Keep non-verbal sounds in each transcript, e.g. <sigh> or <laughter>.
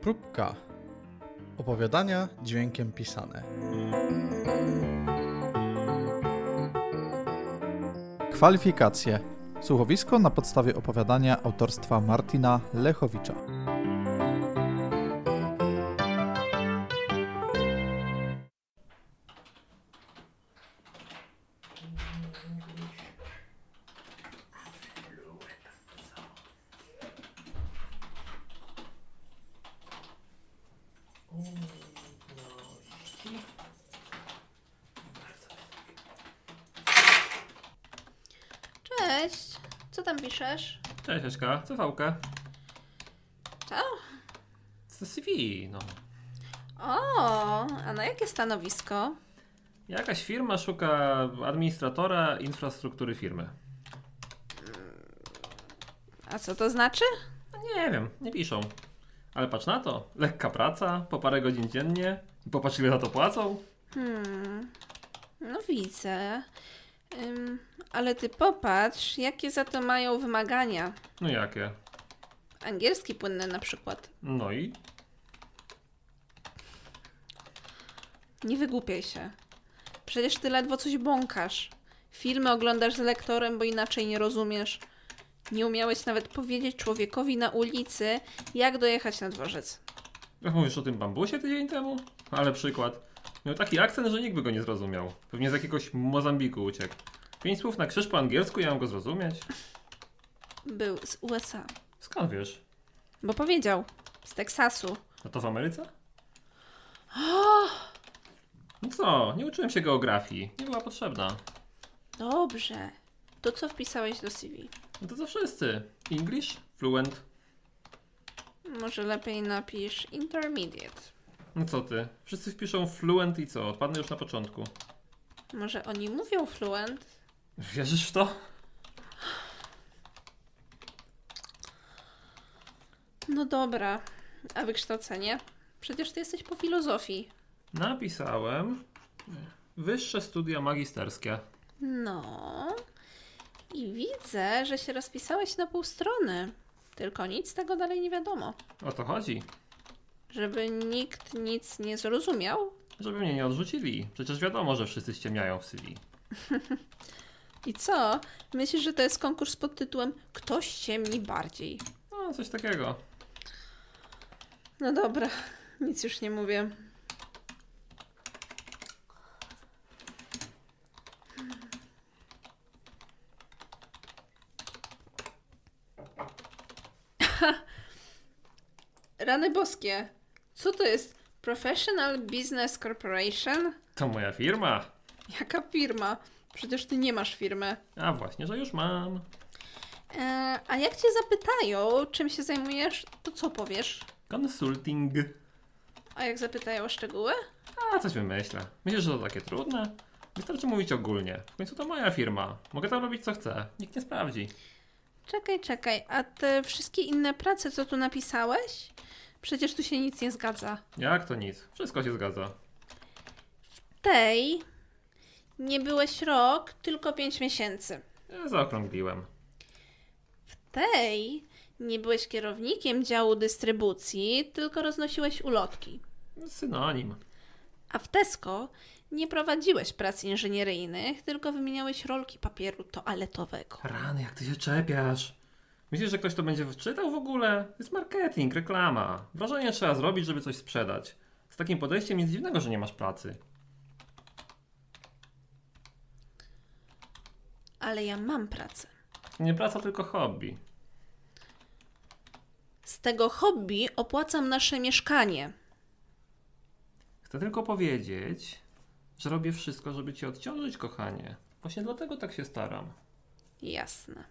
Próbka. Opowiadania dźwiękiem pisane. Kwalifikacje. Słuchowisko na podstawie opowiadania autorstwa Martina Lechowicza. Co tam piszesz? Cześć Eszka, CV-kę. Co? To CV, no. O, a na jakie stanowisko? Jakaś firma szuka administratora infrastruktury firmy. A co to znaczy? No Nie wiem, nie piszą. Ale patrz na to, lekka praca, po parę godzin dziennie. I popatrz ile za to płacą. Hmm, no widzę. Ym, ale ty popatrz, jakie za to mają wymagania. No jakie? Angielski płynny na przykład. No i? Nie wygłupiaj się. Przecież ty ledwo coś bąkasz. Filmy oglądasz z lektorem, bo inaczej nie rozumiesz. Nie umiałeś nawet powiedzieć człowiekowi na ulicy, jak dojechać na dworzec. Jak mówisz o tym bambusie tydzień temu? Ale przykład. Miał taki akcent, że nikt by go nie zrozumiał. Pewnie z jakiegoś Mozambiku uciekł. Pięć słów na krzyż po angielsku, ja mam go zrozumieć. Był z USA. Skąd wiesz? Bo powiedział. Z Teksasu. No to w Ameryce? No co, nie uczyłem się geografii. Nie była potrzebna. Dobrze. To co wpisałeś do CV? No to co wszyscy. English? Fluent? Może lepiej napisz intermediate. No co ty? Wszyscy wpiszą fluent i co? Odpadnę już na początku. Może oni mówią fluent? Wierzysz w to? No dobra. A wykształcenie? Przecież ty jesteś po filozofii. Napisałem wyższe studia magisterskie. No. I widzę, że się rozpisałeś na pół strony. Tylko nic z tego dalej nie wiadomo. O to chodzi. Żeby nikt nic nie zrozumiał. Żeby mnie nie odrzucili. Przecież wiadomo, że wszyscy ściemniają w CV. <laughs> I co? Myślisz, że to jest konkurs pod tytułem Ktoś ciemni bardziej? No, coś takiego. No dobra, nic już nie mówię. <laughs> Rany boskie. Co to jest? Professional Business Corporation? To moja firma. Jaka firma? Przecież ty nie masz firmy. A właśnie, że już mam. E, a jak cię zapytają, czym się zajmujesz, to co powiesz? Consulting. A jak zapytają o szczegóły? A, coś wymyślę. Myślisz, że to takie trudne? Wystarczy mówić ogólnie. W końcu to moja firma. Mogę tam robić co chcę. Nikt nie sprawdzi. Czekaj, czekaj, a te wszystkie inne prace, co tu napisałeś? Przecież tu się nic nie zgadza. Jak to nic? Wszystko się zgadza. Tej nie byłeś rok, tylko pięć miesięcy. Ja zaokrągliłem. Tej nie byłeś kierownikiem działu dystrybucji, tylko roznosiłeś ulotki. Synonim. A w Tesco nie prowadziłeś prac inżynieryjnych, tylko wymieniałeś rolki papieru toaletowego. Rany, jak ty się czepiasz. Myślisz, że ktoś to będzie wczytał w ogóle? To jest marketing, reklama. Wrażenie trzeba zrobić, żeby coś sprzedać. Z takim podejściem nic dziwnego, że nie masz pracy. Ale ja mam pracę. Nie praca, tylko hobby. Z tego hobby opłacam nasze mieszkanie. Chcę tylko powiedzieć, że robię wszystko, żeby cię odciążyć, kochanie. Właśnie dlatego tak się staram. Jasne.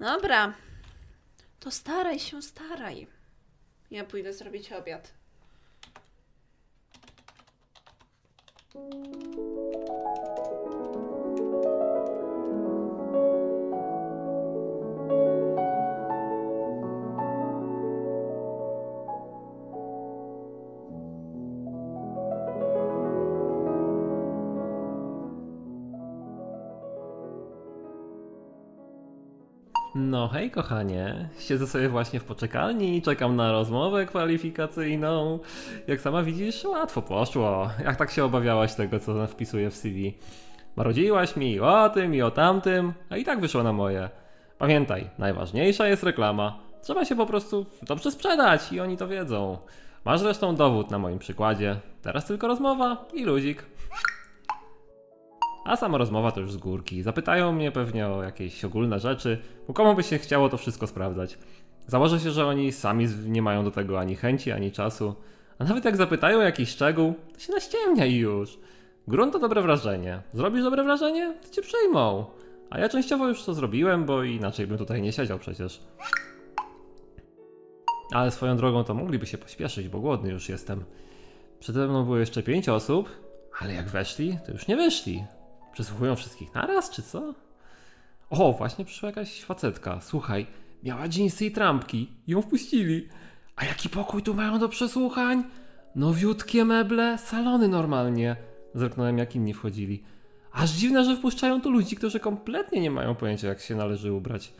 Dobra. To staraj się, staraj. Ja pójdę zrobić obiad. Hej kochanie, siedzę sobie właśnie w poczekalni czekam na rozmowę kwalifikacyjną. Jak sama widzisz, łatwo poszło. Jak tak się obawiałaś tego, co wpisuję w CV. Marodziłaś mi o tym i o tamtym, a i tak wyszło na moje. Pamiętaj, najważniejsza jest reklama. Trzeba się po prostu dobrze sprzedać i oni to wiedzą. Masz zresztą dowód na moim przykładzie. Teraz tylko rozmowa i luzik. A sama rozmowa to już z górki. Zapytają mnie pewnie o jakieś ogólne rzeczy, bo komu by się chciało to wszystko sprawdzać. Założę się, że oni sami nie mają do tego ani chęci, ani czasu. A nawet jak zapytają o jakiś szczegół, to się naściemnia i już. Grunt to dobre wrażenie. Zrobisz dobre wrażenie, to cię przyjmą. A ja częściowo już to zrobiłem, bo inaczej bym tutaj nie siedział przecież. Ale swoją drogą to mogliby się pośpieszyć, bo głodny już jestem. Przede mną było jeszcze pięć osób, ale jak weszli, to już nie wyszli. Przesłuchują wszystkich naraz, czy co? O, właśnie przyszła jakaś facetka. Słuchaj, miała dżinsy i trampki. Ją wpuścili. A jaki pokój tu mają do przesłuchań? Nowiutkie meble, salony normalnie. Zerknąłem jak inni wchodzili. Aż dziwne, że wpuszczają tu ludzi, którzy kompletnie nie mają pojęcia jak się należy ubrać.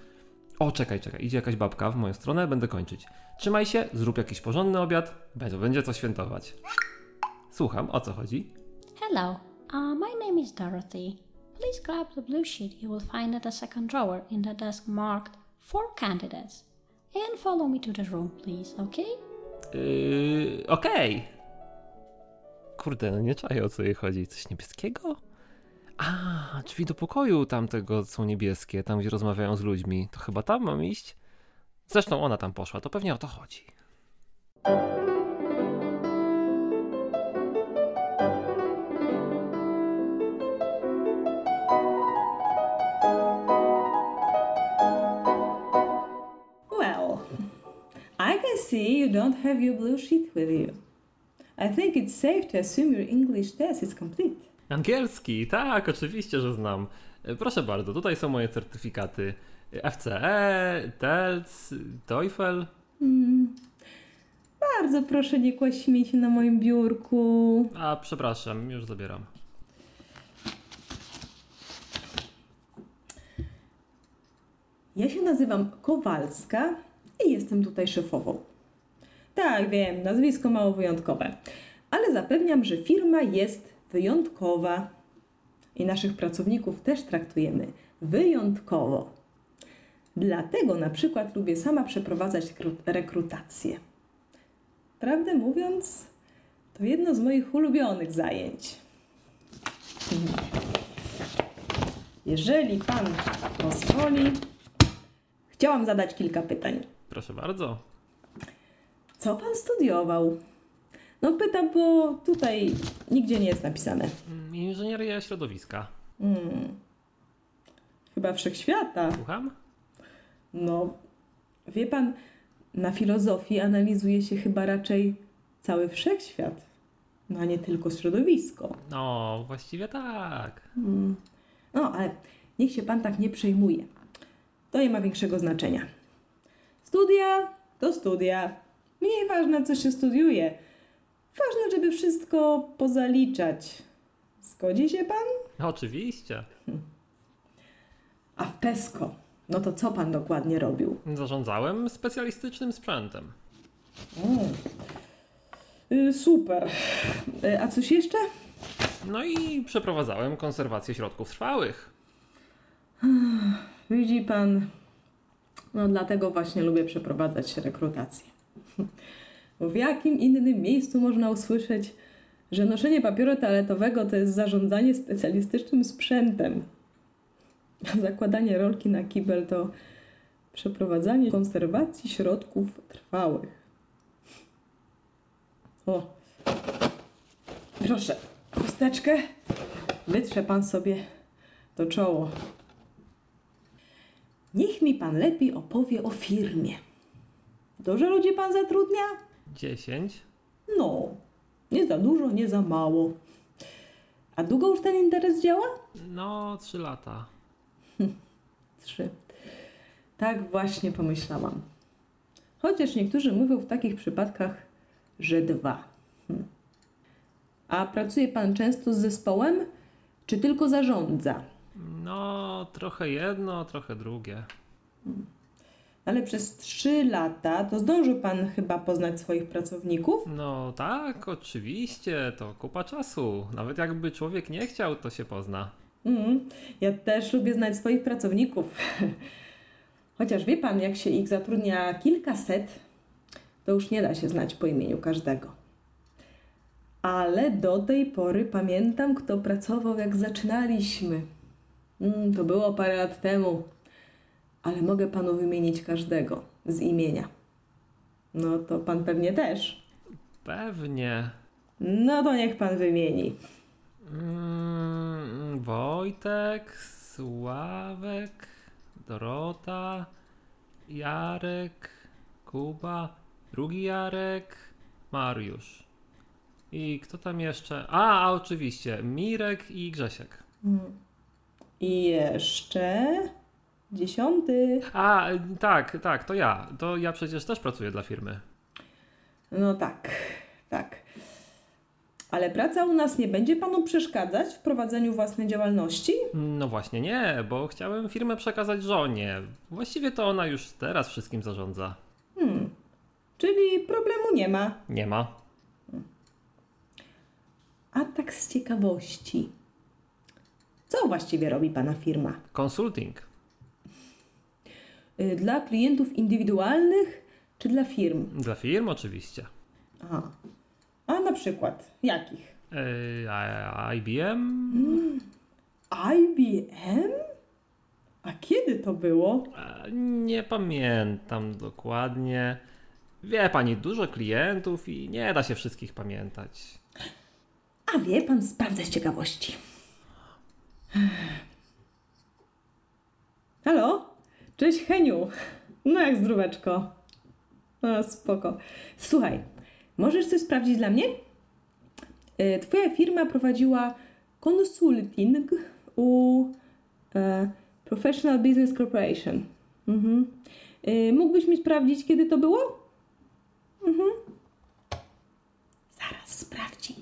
O, czekaj, czekaj, idzie jakaś babka w moją stronę, będę kończyć. Trzymaj się, zrób jakiś porządny obiad, będzie, będzie co świętować. Słucham, o co chodzi? Hello, uh, my name is Dorothy. Please grab the blue sheet you will find at the second drawer in the desk marked for candidates. And follow me to the room, please, okay? Yy, okej. Kurde, no nie czaję o co jej chodzi. Coś niebieskiego? A, drzwi do pokoju tamtego są niebieskie, tam gdzie rozmawiają z ludźmi. To chyba tam mam iść? Zresztą ona tam poszła, to pewnie o to chodzi. See you don't have your blue sheet with you. I think it's safe to assume your English test is complete. Angielski, tak, oczywiście, że znam. E, Proszę bardzo, tutaj są moje certyfikaty. E, FCE, TELC, TOEFL. Hmm. Bardzo proszę nie kłaść śmieci na moim biurku. A, przepraszam, już zabieram. Ja się nazywam Kowalska i jestem tutaj szefową. Tak, wiem, nazwisko mało wyjątkowe, ale zapewniam, że firma jest wyjątkowa i naszych pracowników też traktujemy wyjątkowo. Dlatego na przykład lubię sama przeprowadzać rekru- rekrutację. Prawdę mówiąc, to jedno z moich ulubionych zajęć. Jeżeli pan pozwoli, chciałam zadać kilka pytań. Proszę bardzo. Co pan studiował? No pytam, bo tutaj nigdzie nie jest napisane. Mm, Inżynieria środowiska. Hmm. Chyba wszechświata. Słucham? No, wie pan, na filozofii analizuje się chyba raczej cały wszechświat, no a nie tylko środowisko. No, właściwie tak. Hmm. No, ale niech się pan tak nie przejmuje. To nie ma większego znaczenia. Studia to studia. Mniej ważne, co się studiuje. Ważne, żeby wszystko pozaliczać. Zgodzi się pan? Oczywiście. A w PESCO, no to co pan dokładnie robił? Zarządzałem specjalistycznym sprzętem. Y, super. Y, a coś jeszcze? No i przeprowadzałem konserwację środków trwałych. Widzi pan, no dlatego właśnie lubię przeprowadzać rekrutację. W jakim innym miejscu można usłyszeć, że noszenie papieru toaletowego to jest zarządzanie specjalistycznym sprzętem, a zakładanie rolki na kibel to przeprowadzanie konserwacji środków trwałych. O, proszę, chusteczkę, wytrze pan sobie to czoło. Niech mi pan lepiej opowie o firmie. Dużo ludzi pan zatrudnia? 10. No, nie za dużo, nie za mało. A długo już ten interes działa? No, 3 lata. Trzy. Tak właśnie pomyślałam. Chociaż niektórzy mówią w takich przypadkach, że dwa. Hm. A pracuje pan często z zespołem, czy tylko zarządza? No, trochę jedno, trochę drugie. Hmm. Ale przez trzy lata to zdążył pan chyba poznać swoich pracowników? No tak, oczywiście, to kupa czasu. Nawet jakby człowiek nie chciał, to się pozna. Mm, ja też lubię znać swoich pracowników. <laughs> Chociaż wie pan, jak się ich zatrudnia kilkaset, to już nie da się znać po imieniu każdego. Ale do tej pory pamiętam, kto pracował, jak zaczynaliśmy. Mm, to było parę lat temu, ale mogę panu wymienić każdego z imienia. No to pan pewnie też. Pewnie. No to niech pan wymieni. Mm, Wojtek, Sławek, Dorota, Jarek, Kuba, drugi Jarek, Mariusz. I kto tam jeszcze? A, a oczywiście, Mirek i Grzesiek. Mm. I jeszcze dziesiąty. A, tak, tak, to ja. To ja przecież też pracuję dla firmy. No tak, tak. Ale praca u nas nie będzie panu przeszkadzać w prowadzeniu własnej działalności? No właśnie nie, bo chciałem firmę przekazać żonie. Właściwie to ona już teraz wszystkim zarządza. Hmm. Czyli problemu nie ma. Nie ma. A tak z ciekawości. Co właściwie robi pana firma? Consulting. Y, Dla klientów indywidualnych czy dla firm? Dla firm oczywiście. Aha. A na przykład jakich? Yy, a- IBM? IBM? A kiedy to było? Nie pamiętam dokładnie. Wie pani, dużo klientów i nie da się wszystkich pamiętać. A wie pan, sprawdzę z ciekawości. Halo? Cześć Heniu. No jak zdróweczko. No spoko. Słuchaj, możesz coś sprawdzić dla mnie? E, Twoja firma prowadziła konsulting u e, Professional Business Corporation. Mhm. E, Mógłbyś mi sprawdzić, kiedy to było? Mhm. Zaraz sprawdzi.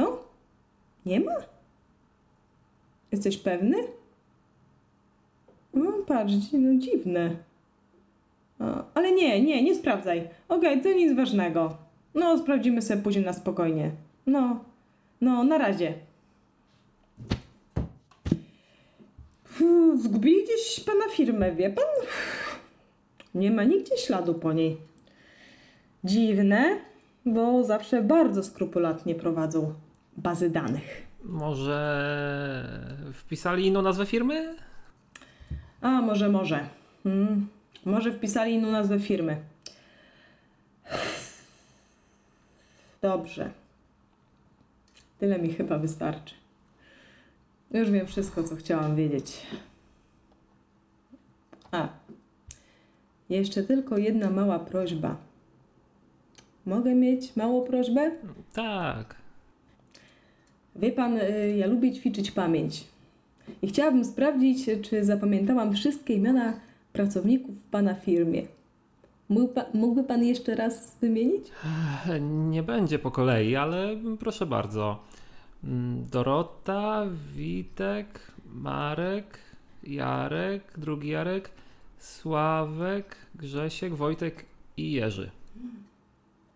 Co? Nie ma? Jesteś pewny? No patrz, no dziwne. Ale nie, nie, nie sprawdzaj. Okej, to nic ważnego. No, sprawdzimy sobie później na spokojnie. No, no, na razie. Fu, Zgubili gdzieś pana firmę, wie pan? Nie ma nigdzie śladu po niej. Dziwne, bo zawsze bardzo skrupulatnie prowadzą bazy danych. Może wpisali inną nazwę firmy? A, może, może. Hmm. Może wpisali inną nazwę firmy. Dobrze. Tyle mi chyba wystarczy. Już wiem wszystko, co chciałam wiedzieć. A. Jeszcze tylko jedna mała prośba. Mogę mieć małą prośbę? Tak. Wie pan, y, ja lubię ćwiczyć pamięć. I chciałabym sprawdzić, czy zapamiętałam wszystkie imiona pracowników w pana firmie. Mógłby pan, jeszcze raz wymienić? Nie będzie po kolei, ale proszę bardzo. Mm, Dorota, Witek, Marek, Jarek, drugi Jarek, Sławek, Grzesiek, Wojtek i Jerzy.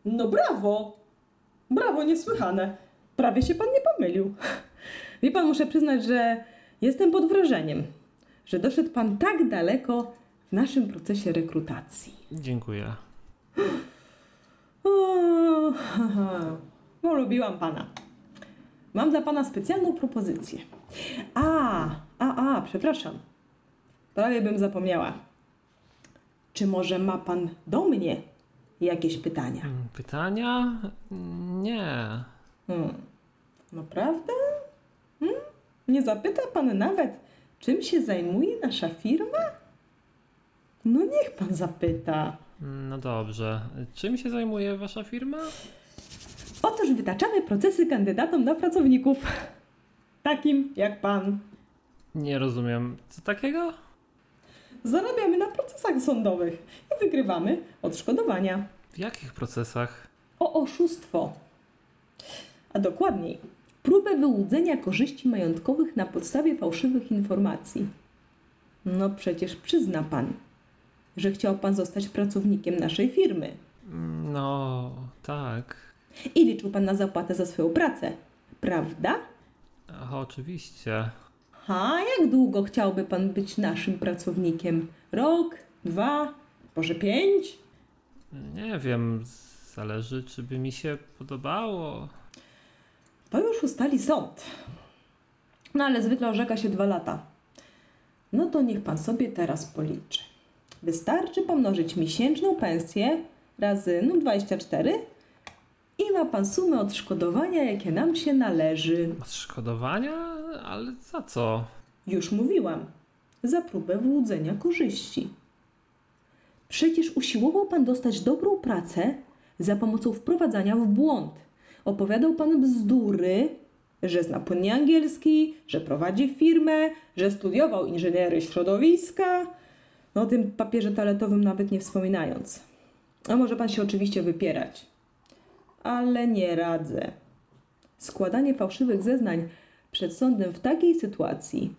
No brawo! Brawo, niesłychane. Prawie się pan nie pomylił. <laughs> Wie pan, muszę przyznać, że jestem pod wrażeniem, że doszedł pan tak daleko w naszym procesie rekrutacji. Dziękuję. <laughs> O. No, lubiłam pana. Mam dla pana specjalną propozycję. A, a, a, przepraszam. Prawie bym zapomniała. Czy może ma pan do mnie jakieś pytania? Mm, Pytania? Nie. Hmm. Naprawdę? Hmm? Nie zapyta pan nawet, czym się zajmuje nasza firma? No niech pan zapyta. No dobrze. Czym się zajmuje wasza firma? Otóż wytaczamy procesy kandydatom na pracowników. Takim jak pan. Nie rozumiem. Co takiego? Zarabiamy na procesach sądowych i wygrywamy odszkodowania. W jakich procesach? O oszustwo. A dokładniej, próbę wyłudzenia korzyści majątkowych na podstawie fałszywych informacji. No przecież przyzna pan, że chciał pan zostać pracownikiem naszej firmy No, tak. i liczył pan na zapłatę za swoją pracę, prawda? Ach, oczywiście. A jak długo chciałby pan być naszym pracownikiem? Rok, dwa, może pięć? Nie wiem, zależy, czy by mi się podobało. To już ustali sąd. No ale zwykle orzeka się dwa lata. No to niech pan sobie teraz policzy. Wystarczy pomnożyć miesięczną pensję razy no 24 i ma pan sumę odszkodowania, jakie nam się należy. Odszkodowania? Ale za co? Już mówiłam. Za próbę wyłudzenia korzyści. Przecież usiłował pan dostać dobrą pracę za pomocą wprowadzania w błąd. Opowiadał pan bzdury, że zna płynnie angielski, że prowadzi firmę, że studiował inżyniery środowiska. No o tym papierze toaletowym nawet nie wspominając. A może pan się oczywiście wypierać. Ale nie radzę. Składanie fałszywych zeznań przed sądem w takiej sytuacji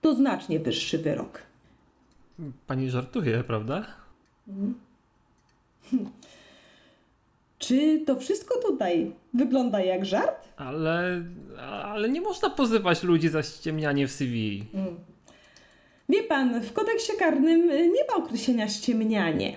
to znacznie wyższy wyrok. Pani żartuje, prawda? <laughs> Czy to wszystko tutaj wygląda jak żart? Ale, ale nie można pozywać ludzi za ściemnianie w CV. Wie pan, w kodeksie karnym nie ma określenia ściemnianie.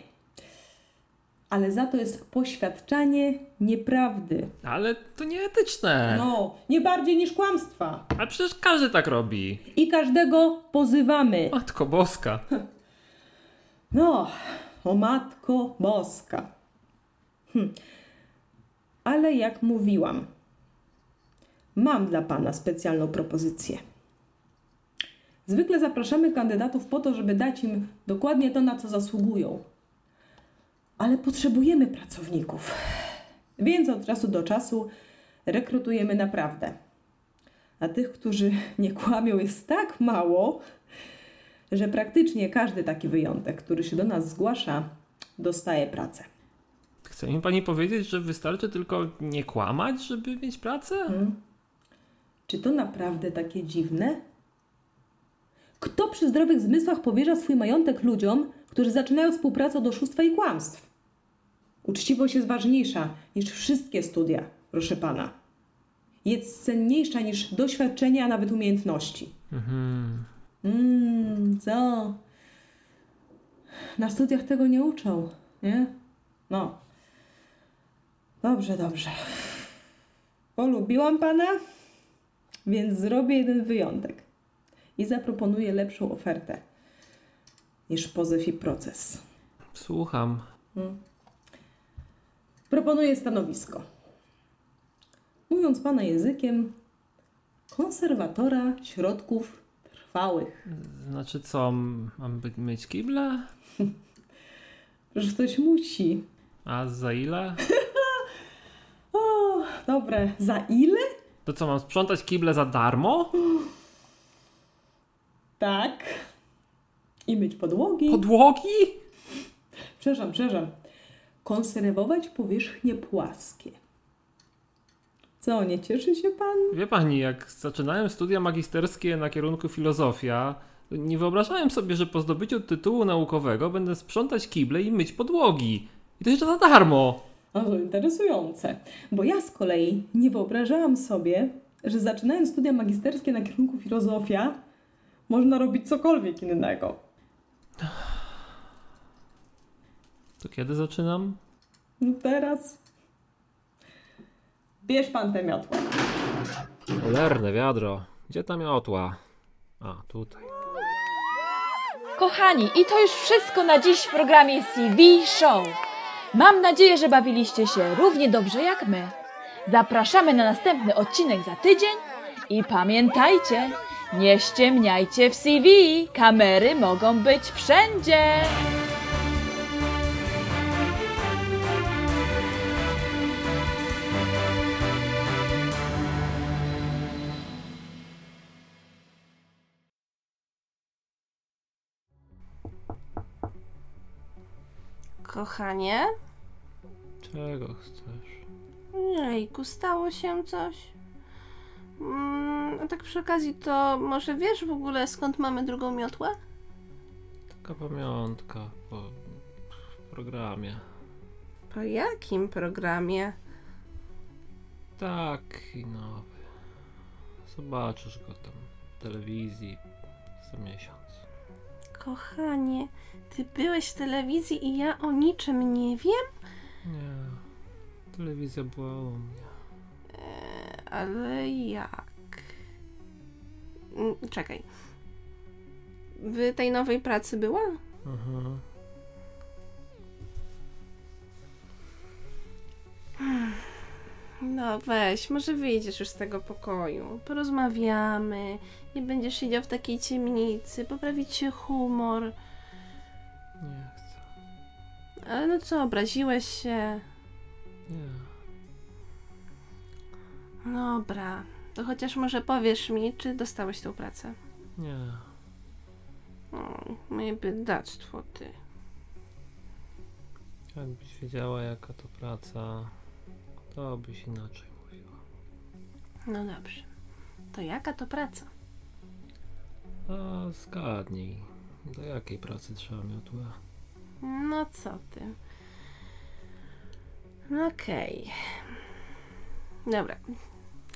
Ale za to jest poświadczanie nieprawdy. Ale to nieetyczne. No, nie bardziej niż kłamstwa. A przecież każdy tak robi. I każdego pozywamy. Matko Boska. No, o matko boska. Hm. Ale jak mówiłam, mam dla pana specjalną propozycję. Zwykle zapraszamy kandydatów po to, żeby dać im dokładnie to, na co zasługują. Ale potrzebujemy pracowników. Więc od czasu do czasu rekrutujemy naprawdę. A tych, którzy nie kłamią, jest tak mało, że praktycznie każdy taki wyjątek, który się do nas zgłasza, dostaje pracę. Chce mi pani powiedzieć, że wystarczy tylko nie kłamać, żeby mieć pracę? Czy to naprawdę takie dziwne? Kto przy zdrowych zmysłach powierza swój majątek ludziom, którzy zaczynają współpracę od oszustwa i kłamstw? Uczciwość jest ważniejsza niż wszystkie studia, proszę pana. Jest cenniejsza niż doświadczenie, a nawet umiejętności. Mhm. Mmm, co? Na studiach tego nie uczą, nie? No. Dobrze, dobrze. Polubiłam pana, więc zrobię jeden wyjątek i zaproponuję lepszą ofertę niż pozew i proces. Słucham. Proponuję stanowisko. Mówiąc pana językiem, konserwatora środków trwałych. Znaczy co, mam mieć kible? <laughs> Że ktoś musi. A za ile? Dobre. Za ile? To co, mam sprzątać kible za darmo? Tak. I myć podłogi. Podłogi? Przepraszam, przepraszam. Konserwować powierzchnie płaskie. Co, nie cieszy się pan? Wie pani, jak zaczynałem studia magisterskie na kierunku filozofia, nie wyobrażałem sobie, że po zdobyciu tytułu naukowego będę sprzątać kible i myć podłogi. I to jeszcze za darmo. O, to interesujące. Bo ja z kolei nie wyobrażałam sobie, że zaczynając studia magisterskie na kierunku filozofia, można robić cokolwiek innego. To kiedy zaczynam? No teraz. Bierz pan tę miotłę. Cholerne wiadro. Gdzie ta miotła? A, tutaj. Kochani, i to już wszystko na dziś w programie CV Show. Mam nadzieję, że bawiliście się równie dobrze jak my. Zapraszamy na następny odcinek za tydzień i pamiętajcie, nie ściemniajcie w CV. Kamery mogą być wszędzie. Kochanie? Czego chcesz? Jejku, stało się coś? Mm, a tak przy okazji, to może wiesz w ogóle skąd mamy drugą miotłę? Taka pamiątka po programie. Po jakim programie? Taki nowy. Zobaczysz go tam w telewizji za miesiąc. Kochanie, ty byłeś w telewizji i ja o niczym nie wiem? Nie. Telewizja była u mnie. E, ale jak? Mm, Czekaj. W tej nowej pracy była? Mhm. No weź, może wyjdziesz już z tego pokoju. Porozmawiamy. Nie będziesz siedział w takiej ciemnicy. Poprawić się humor. Nie chcę. Ale no co, obraziłeś się? Nie. Dobra. To chociaż może powiesz mi, czy dostałeś tą pracę? Nie. O, moje biedactwo, ty. Jakbyś wiedziała jaka to praca, to byś inaczej mówiła. No dobrze. To jaka to praca? A zgadnij, do jakiej pracy trzeba miotłę? No co ty? Okej. Dobra.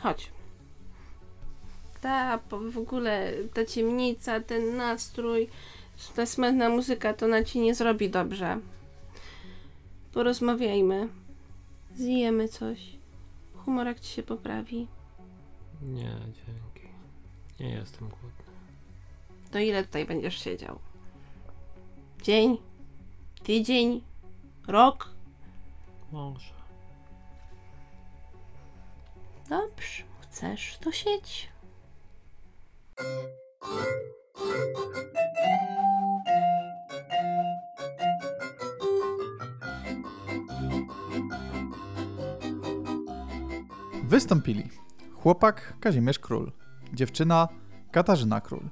Chodź. Ta po- w ogóle ta ciemnica, ten nastrój, ta smętna muzyka to na ci nie zrobi dobrze. Porozmawiajmy. Zjemy coś. Humorek ci się poprawi. Nie, dzięki. Nie jestem głodny. To ile tutaj będziesz siedział? Dzień? Tydzień? Rok? Może. Dobrze, chcesz, to siedź. Wystąpili chłopak Kazimierz Król, dziewczyna Katarzyna Król,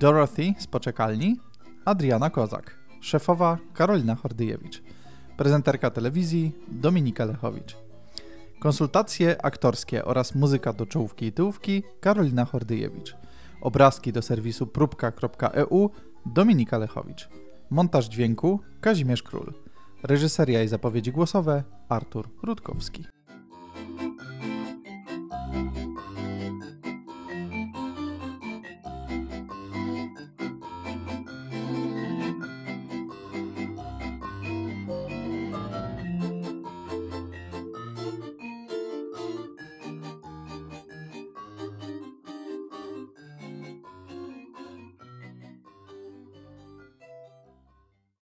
Dorothy z poczekalni, Adriana Kozak, szefowa Karolina Hordyjewicz, prezenterka telewizji Dominika Lechowicz. Konsultacje aktorskie oraz muzyka do czołówki i tyłówki Karolina Hordyjewicz. Obrazki do serwisu próbka.eu Dominika Lechowicz. Montaż dźwięku Kazimierz Król. Reżyseria i zapowiedzi głosowe Artur Rutkowski.